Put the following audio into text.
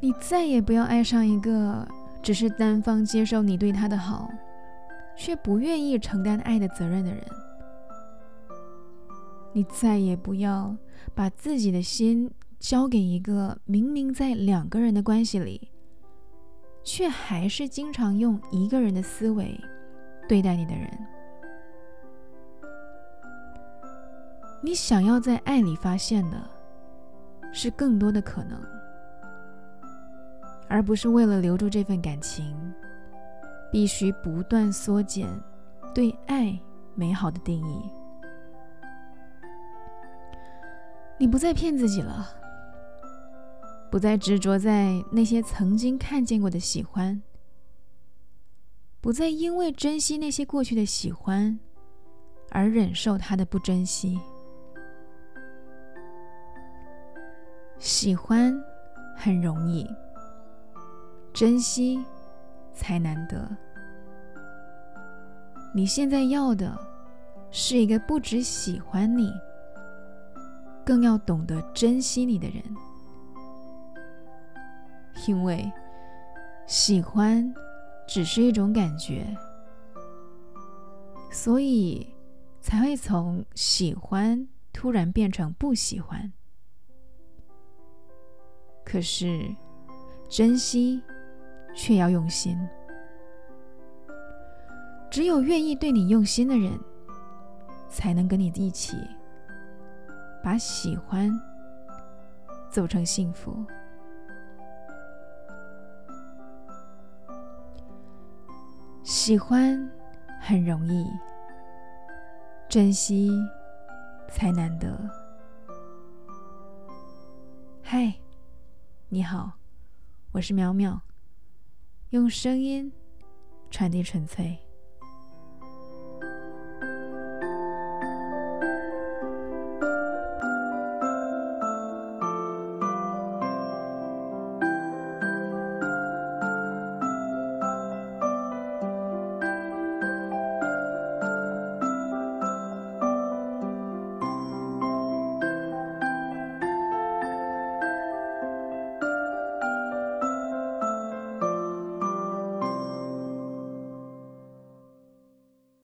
你再也不要爱上一个只是单方接受你对他的好，却不愿意承担爱的责任的人。你再也不要把自己的心交给一个明明在两个人的关系里，却还是经常用一个人的思维对待你的人。你想要在爱里发现的，是更多的可能，而不是为了留住这份感情，必须不断缩减对爱美好的定义。你不再骗自己了，不再执着在那些曾经看见过的喜欢，不再因为珍惜那些过去的喜欢而忍受他的不珍惜。喜欢很容易，珍惜才难得。你现在要的是一个不只喜欢你。更要懂得珍惜你的人，因为喜欢只是一种感觉，所以才会从喜欢突然变成不喜欢。可是珍惜却要用心，只有愿意对你用心的人，才能跟你一起。把喜欢走成幸福，喜欢很容易，珍惜才难得。嗨，你好，我是苗苗，用声音传递纯粹。